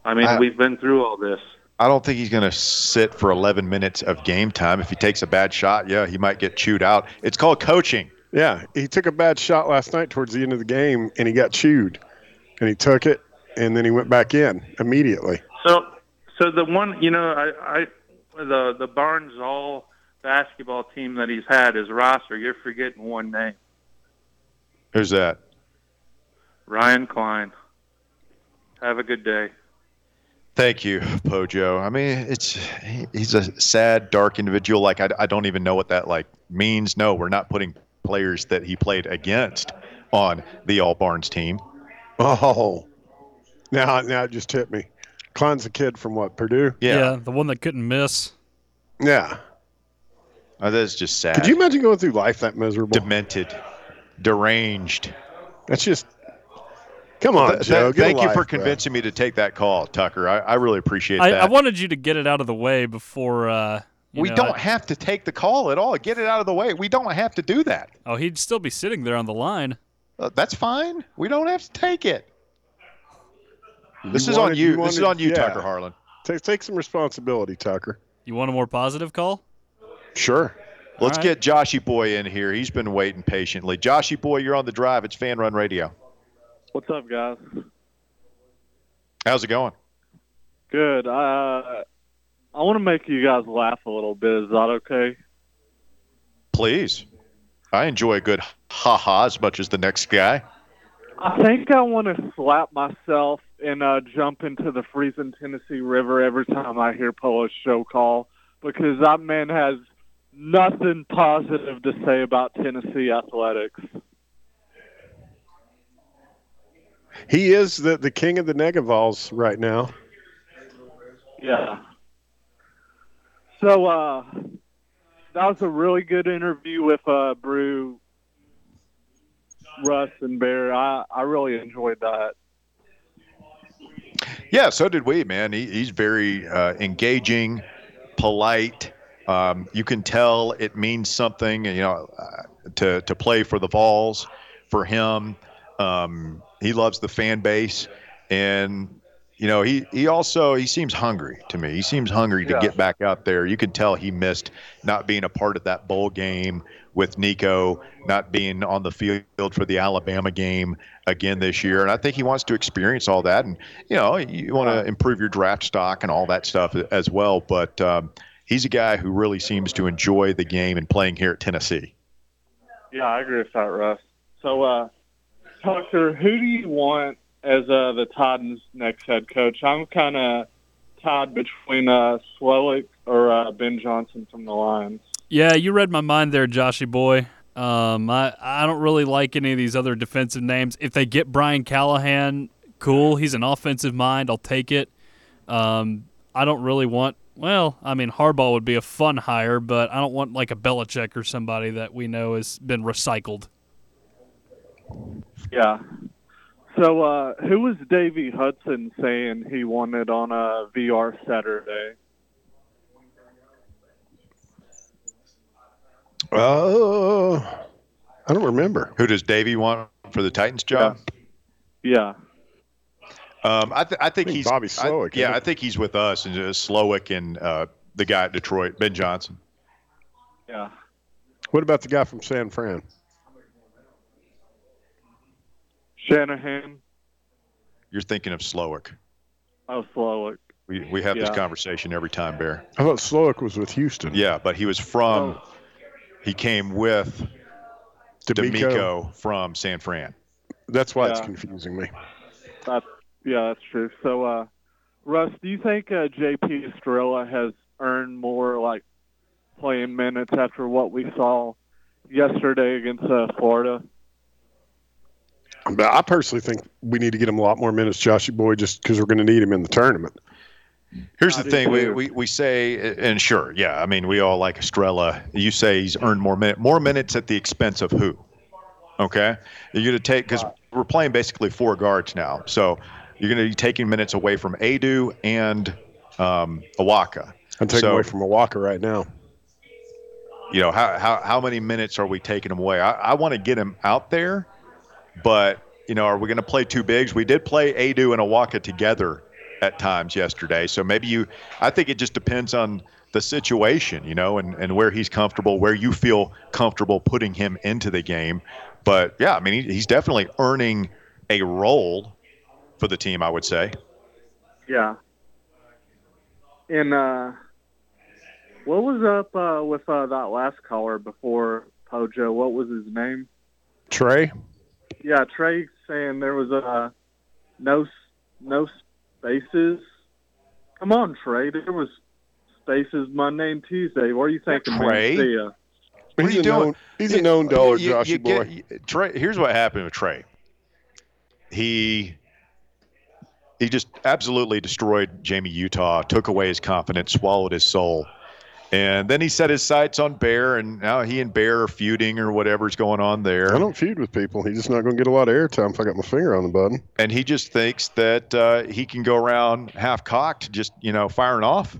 I mean, I- we've been through all this. I don't think he's going to sit for 11 minutes of game time. If he takes a bad shot, yeah, he might get chewed out. It's called coaching. Yeah, he took a bad shot last night towards the end of the game, and he got chewed, and he took it, and then he went back in immediately. So, so the one you know, I, I the the Barnes All basketball team that he's had his roster. You're forgetting one name. Who's that? Ryan Cline. Have a good day. Thank you, Pojo. I mean, it's he's a sad, dark individual. Like I, I don't even know what that like means. No, we're not putting players that he played against on the All Barnes team. Oh, now now it just hit me. Cline's a kid from what Purdue? Yeah, Yeah, the one that couldn't miss. Yeah. Oh, that's just sad. Could you imagine going through life that miserable? Demented, deranged. That's just. Come on, Th- Joe. th- get a thank you life, for bro. convincing me to take that call, Tucker. I, I really appreciate I, that. I wanted you to get it out of the way before. Uh, you we know, don't I- have to take the call at all. Get it out of the way. We don't have to do that. oh, he'd still be sitting there on the line. Uh, that's fine. We don't have to take it. You This is on you. this is on you, yeah. Tucker Harlan. Take, take some responsibility, Tucker. You want a more positive call? Sure. Let's right. get Joshy Boy in here. He's been waiting patiently. Joshy Boy, you're on the drive. It's Fan Run Radio. What's up, guys? How's it going? Good. Uh, I want to make you guys laugh a little bit. Is that okay? Please. I enjoy a good ha ha as much as the next guy. I think I want to slap myself and uh, jump into the freezing Tennessee River every time I hear Polo's show call because that man has nothing positive to say about Tennessee athletics. He is the, the king of the Negavals right now. Yeah. So uh, that was a really good interview with uh, Bru, Russ, and Bear. I, I really enjoyed that. Yeah, so did we, man. He, he's very uh, engaging, polite. Um, you can tell it means something, you know, uh, to to play for the Vols. For him, um, he loves the fan base, and you know, he he also he seems hungry to me. He seems hungry to Yeah. get back out there. You can tell he missed not being a part of that bowl game with Nico, not being on the field for the Alabama game again this year. And I think he wants to experience all that. And you know, you want to improve your draft stock and all that stuff as well. But um, he's a guy who really seems to enjoy the game and playing here at Tennessee. Yeah, I agree with that, Russ. So, uh, Tucker, who do you want as uh, the Titans' next head coach? I'm kind of tied between uh, Slowik or uh, Ben Johnson from the Lions. Yeah, you read my mind there, Joshy boy. Um, I I don't really like any of these other defensive names. If they get Brian Callahan, cool. He's an offensive mind. I'll take it. Um, I don't really want. Well, I mean, Harbaugh would be a fun hire, but I don't want like a Belichick or somebody that we know has been recycled. Yeah. So, uh, who was Davey Hudson saying he wanted on a VR Saturday? Oh, I don't remember. Who does Davey want for the Titans job? Yeah. Um, I, th- I think think he's Bobby I- Slowik, yeah, I think he's with us and uh, Slowik and uh, the guy at Detroit, Ben Johnson. Yeah. What about the guy from San Fran? Shanahan. You're thinking of Slowik. Oh, Slowik. We we have this conversation every time, Bear. I thought Slowik was with Houston. Yeah, but he was from. Oh. He came with DeMeco. DeMeco from San Fran. That's why it's confusing me. That's yeah, that's true. So, uh, Russ, do you think uh, J.P. Estrella has earned more like playing minutes after what we saw yesterday against uh, Florida? But I personally think we need to get him a lot more minutes, Joshy Boy, just because we're going to need him in the tournament. Here's I the do thing: we, we we say, and sure, yeah. I mean, we all like Estrella. You say he's earned more minutes, more minutes at the expense of who? Okay, you're going to take because we're playing basically four guards now, so you're going to be taking minutes away from Aidoo and um, Awaka. I'm taking So- away from Awaka right now. you know how how, how many minutes are we taking him away? I, I want to get him out there, but you know, are we going to play two bigs? We did play Aidoo and Awaka together at times yesterday. So maybe you, I think it just depends on the situation, you know, and, and where he's comfortable, where you feel comfortable putting him into the game. But yeah, I mean, he, he's definitely earning a role for the team, I would say. Yeah. And uh, what was up uh, with uh, that last caller before Pojo? What was his name? Trey. Yeah, Trey saying there was uh, no no spaces. Come on, Trey. There was spaces Monday and Tuesday. What are you thinking, Trey? man? See ya. What are you a doing? known- he's a known dollar, You- you Joshy boy. get- you- Trey, here's what happened with Trey. He he just absolutely destroyed Jamie Utah, took away his confidence, swallowed his soul. And then he set his sights on Bear, and now he and Bear are feuding or whatever's going on there. I don't feud with people. He's just not going to get a lot of airtime if I got my finger on the button. and he just thinks that uh, he can go around half cocked, just you know, firing off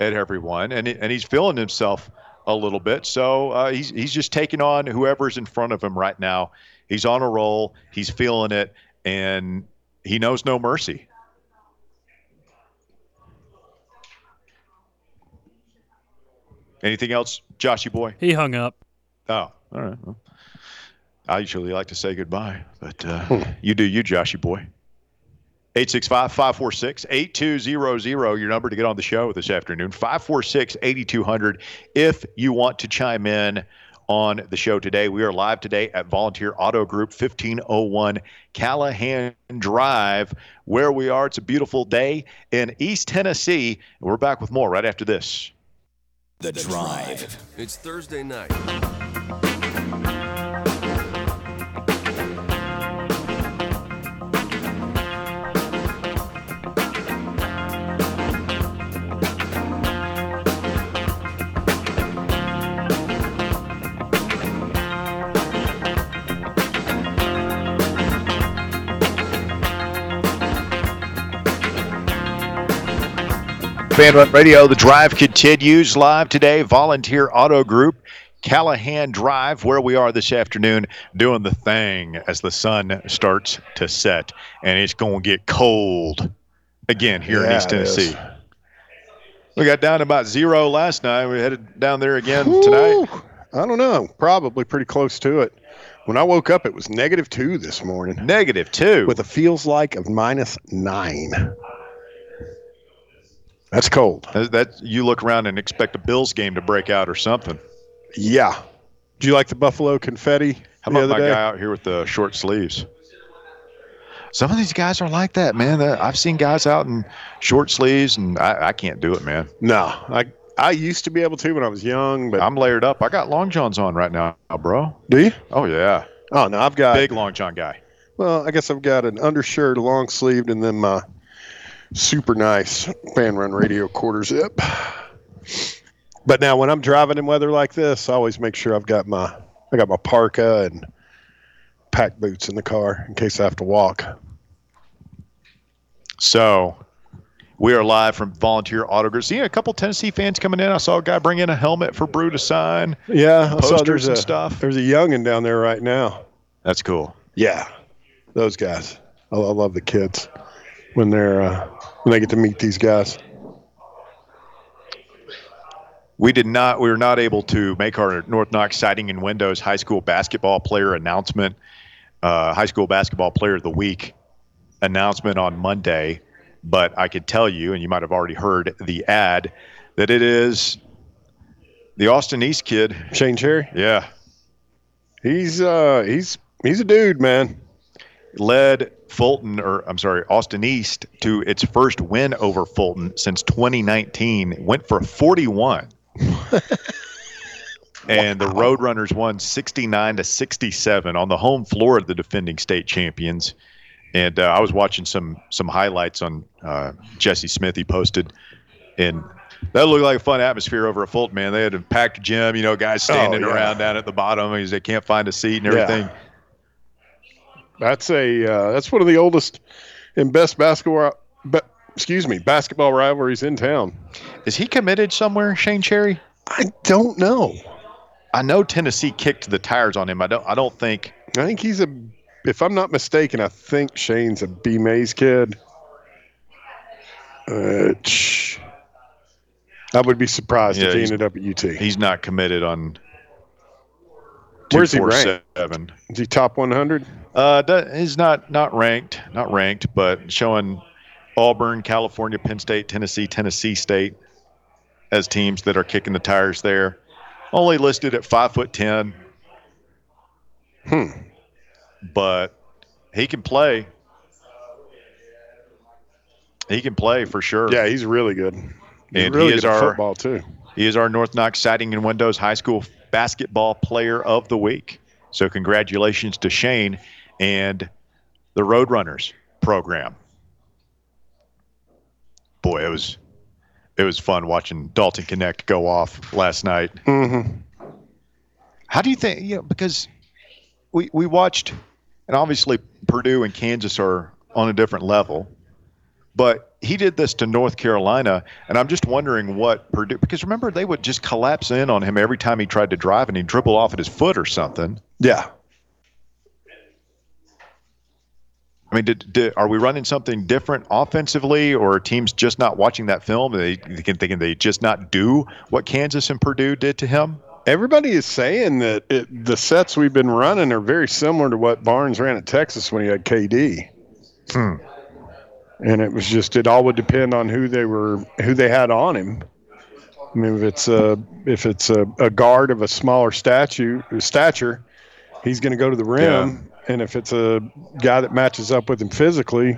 at everyone, and and he's feeling himself a little bit. So uh, he's he's just taking on whoever's in front of him right now. He's on a roll. He's feeling it, and he knows no mercy. Anything else, Joshy boy? He hung up. Oh, all right. Well, I usually like to say goodbye, but uh, you do you, Joshy boy. 865 546 8200, your number to get on the show this afternoon. 546 8200 if you want to chime in on the show today. We are live today at Volunteer Auto Group, 1501 Callahan Drive, where we are. It's a beautiful day in East Tennessee. And we're back with more right after this. The Drive. It's Thursday night. Fan Run Radio, the drive continues live today. Volunteer Auto Group, Callahan Drive, where we are this afternoon doing the thing as the sun starts to set. And it's going to get cold again here in East. Tennessee. We got down to about zero last night. We headed down there again Whew. tonight. I don't know. Probably pretty close to it. When I woke up, it was negative two this morning Negative two. with a feels like of minus nine. That's cold. that, that- you look around and expect a Bills game to break out or something. Yeah. Do you like the Buffalo confetti How about my day? guy out here with the short sleeves? Some of these guys are like that, man. I've seen guys out in short sleeves, and I, I can't do it, man. No, I I used to be able to when I was young, but I'm layered up. I got long johns on right now, bro. do you? Oh yeah, Oh no, I've got big long john guy. Well, I guess I've got an undershirt, long sleeved, and then my super nice fan run radio quarter zip. But now when I'm driving in weather like this, I always make sure I've got my I got my parka and pack boots in the car in case I have to walk. So we are live from Volunteer Auto Group. Seeing a couple Tennessee fans coming in. I saw a guy bring in a helmet for Bru to sign. Yeah, Posters and a stuff. there's a youngin down there right now. That's cool. Yeah, those guys. I, I love the kids when they're uh, when they get to meet these guys. We did not. We were not able to make our North Knox Siding and Windows High School basketball player announcement, uh, High School basketball player of the week announcement on Monday. But I could tell you, and you might have already heard the ad, that it is the Austin East kid. Shane Cherry, Yeah, he's uh he's he's a dude, man. Led Fulton, or I'm sorry, Austin East to its first win over Fulton since 2019. Went for 41. and the Roadrunners won 69 to 67 on the home floor of the defending state champions. And uh, I was watching some some highlights on uh, Jesse Smith. He posted, and that looked like a fun atmosphere over at Fulton. Man, they had a packed gym. You know, guys standing Oh, yeah. around down at the bottom because they can't find a seat and Yeah. That's a uh, that's one of the oldest and best basketball. Be, excuse me, basketball rivalries in town. Is he committed somewhere, Shane Cherry? I don't know. I know Tennessee kicked the tires on him. I don't. I don't think. I think he's a. If I'm not mistaken, I think Shane's a B Mays kid. Uh, I would be surprised Yeah, if he ended up at UT. He's not committed on. Where's he ranked? Seven. Is he top 100? Uh, do- he's not not ranked, not ranked, but showing Auburn, California, Penn State, Tennessee, Tennessee State as teams that are kicking the tires there. Only listed at five foot ten. Hmm. But he can play. He can play for sure. Yeah, he's really good. He's And really he is our football too. He is our North Knox Siding and Windows High School Basketball Player of the Week. So congratulations to Shane and the Roadrunners program. Boy, it was it was fun watching Dalton Knecht go off last night. Mm-hmm. How do you think? You know, because we we watched, and obviously Purdue and Kansas are on a different level, but he did this to North Carolina, and I'm just wondering what Purdue. Because remember, they would just collapse in on him every time he tried to drive, and he'd dribble off at his foot or something. Yeah. I mean, did, did, are we running something different offensively, or are teams just not watching that film? They thinking thinking they just not do what Kansas and Purdue did to him. Everybody is saying that it, the sets we've been running are very similar to what Barnes ran at Texas when he had KD. Hmm. And it was just it all would depend on who they were who they had on him. I mean, if it's a if it's a, a guard of a smaller statue stature, he's going to go to the rim, and if it's a guy that matches up with him physically,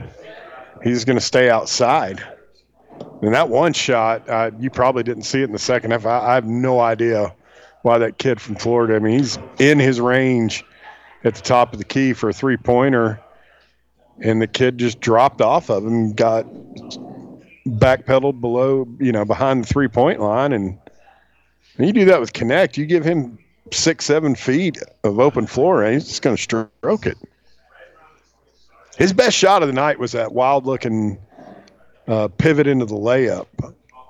he's going to stay outside. And that one shot, uh, you probably didn't see it in the second half. I, I have no idea why that kid from Florida. I mean, he's in his range at the top of the key for a three pointer, and the kid just dropped off of him, got backpedaled below, you know, behind the three point line, and, and you do that with Knecht. You give him six, seven feet of open floor, and he's just going to stroke it. His best shot of the night was that wild looking uh, pivot into the layup,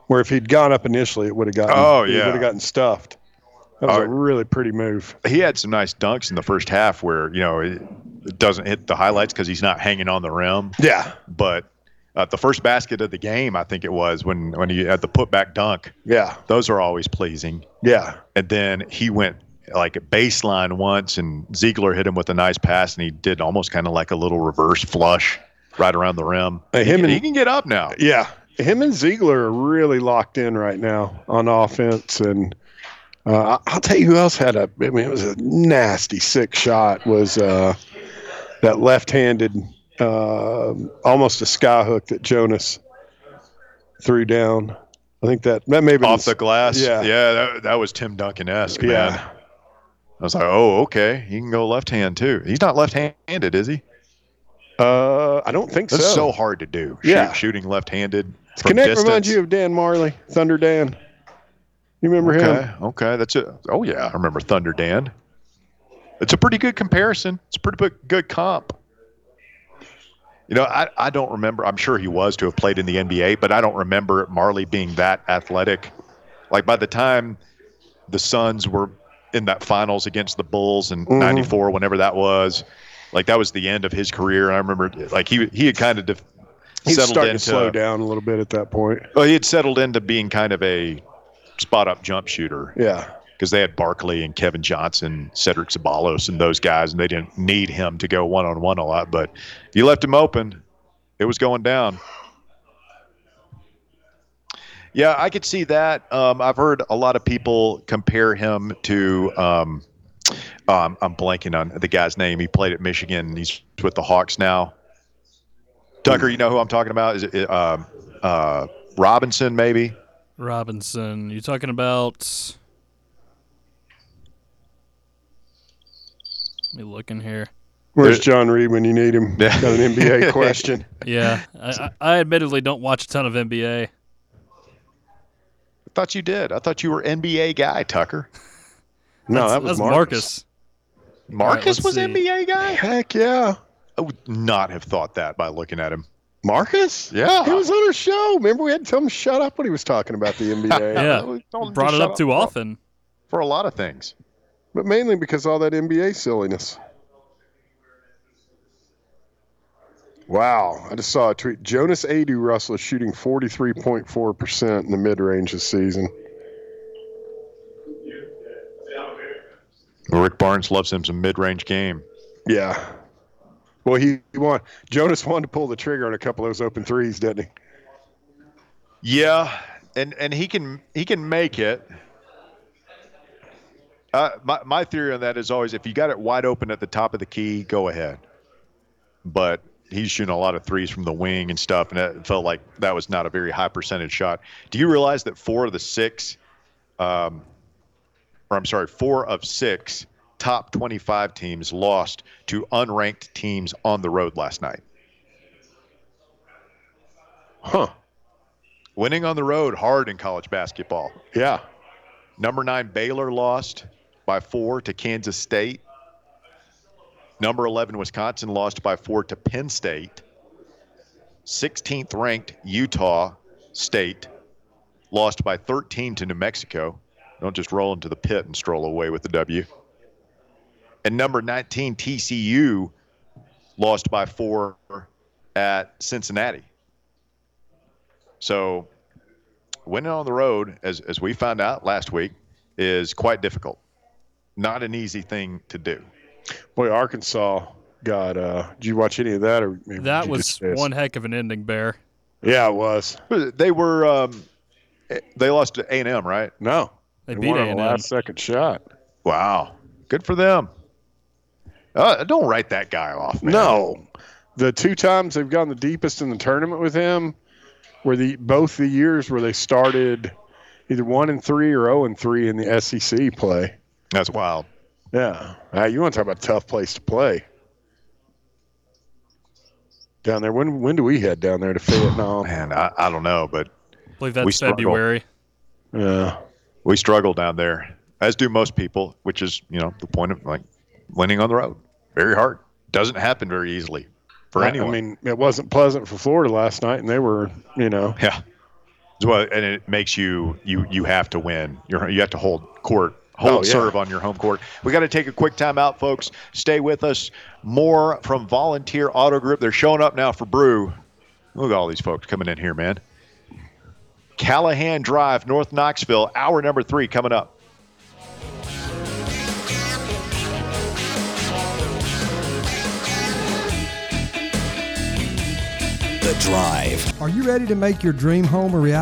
where if he'd gone up initially, it would have gotten. Oh, yeah. would have gotten stuffed. That was Oh. a really pretty move. he had some nice dunks in the first half where you know doesn't hit the highlights because he's not hanging on the rim. Yeah, But uh, the first basket of the game, I think it was when when he had the putback dunk. yeah, Those are always pleasing. yeah. And then he went like a baseline once, and Zeigler hit him with a nice pass, and he did almost kind of like a little reverse flush right around the rim. Uh, he, him can- and- he can get up now. Yeah, him and Zeigler are really locked in right now on offense, and uh, I'll tell you who else had a. I mean, it was a nasty, sick shot. Was uh, that left-handed, uh, almost a sky hook that Jonas threw down? I think that that may have been Off the glass. Yeah. Yeah, that, that was Tim Duncan esque, Yeah. man. I was like, oh, okay. He can go left hand too. He's not left handed, is he? Uh, I don't think That's so. so hard to do. Shoot- Yeah. shooting left handed. Knecht reminds you of Dan Majerle, Thunder Dan. You remember Okay, him? okay, okay. that's it. Oh yeah, I remember Thunder Dan. It's a pretty good comparison. It's a pretty good comp. You know, I, I don't remember. I'm sure he was to have played in the NBA, but I don't remember Majerle being that athletic. Like by the time the Suns were in that finals against the Bulls in Mhm. '94, whenever that was, like that was the end of his career. And I remember, like he he had kind of def- He's settled starting into to slow down a little bit at that point. well, he had settled into being kind of a spot up jump shooter Yeah. Because they had Barkley and Kevin Johnson, Cedric Ceballos, and those guys, and they didn't need him to go one on one a lot. But if you left him open, it was going down. Yeah, I could see that. Um, I've heard a lot of people compare him to. Um, um, I'm blanking on the guy's name. He played at Michigan. He's with the Hawks now. Tucker, you know who I'm talking about? Is it um, uh, Robinson? Maybe. Robinson. You talking about? Let me look in here. Where's There- John Reed when you need him? Got an NBA question. Yeah, I, I I admittedly don't watch a ton of NBA. I thought you did. I thought you were NBA guy, Tucker. No, That's- that was that's Marcus. Marcus let's was see. NBA guy. Heck yeah. I would not have thought that by looking at him. Marcus? Yeah. He was on our show. Remember, we had to tell him to shut up when he was talking about the NBA. Yeah, we told him to brought it shut up too for- often. for a lot of things. But mainly because all that NBA silliness. Wow. I just saw a tweet. Jonas Aidoo Russell is shooting 43.4% in the mid range this season. Rick Barnes loves him some mid-range game. Yeah. Well, he, he want Jonas wanted to pull the trigger on a couple of those open threes, didn't he? Yeah, and and he can he can make it. Uh, my my theory on that is always if you got it wide open at the top of the key, go ahead. But he's shooting a lot of threes from the wing and stuff, and it felt like that was not a very high percentage shot. Do you realize that four of the six, um, or I'm sorry, four of six top 25 teams lost to unranked teams on the road last night? Huh. Winning on the road hard in college basketball. Yeah. Number nine Baylor lost by four to Kansas State. Number 11 Wisconsin lost by four to Penn State. 16th ranked Utah State lost by 13 to New Mexico. Don't just roll into the pit and stroll away with the W. And number 19 TCU lost by four at Cincinnati. So winning on the road, as, as we found out last week, is quite difficult. Not an easy thing to do. Boy, Arkansas got. uh Did you watch any of that? Or maybe That was one heck of an ending, Bear. Yeah, it was. They were. Um, they lost to A and M, right? No, They They beat A&M. last second shot. Wow, good for them. Uh, don't write that guy off, man. No, the two times they've gone the deepest in the tournament with him were the both the years where they started either one and three or zero and three in the SEC play. That's wild. Yeah, uh, you want to talk about a tough place to play down there. When when do we head down there to Fayetteville? Man, I, I don't know, but I believe that's We struggle. February. Yeah, we struggle down there, as do most people. Which is, you know, the point of like winning on the road. Very hard. Doesn't happen very easily for I- anyone. I mean, it wasn't pleasant for Florida last night, and they were, you know, Yeah. Well, and it makes you you you have to win. You're you have to hold court, hold Oh, yeah. serve on your home court. We got to take a quick time out, folks. Stay with us. More from Volunteer Auto Group. They're showing up now for Bru. Look at all these folks coming in here, man. Callahan Drive, North Knoxville. Hour number three coming up. The Drive. Are you ready to make your dream home a reality?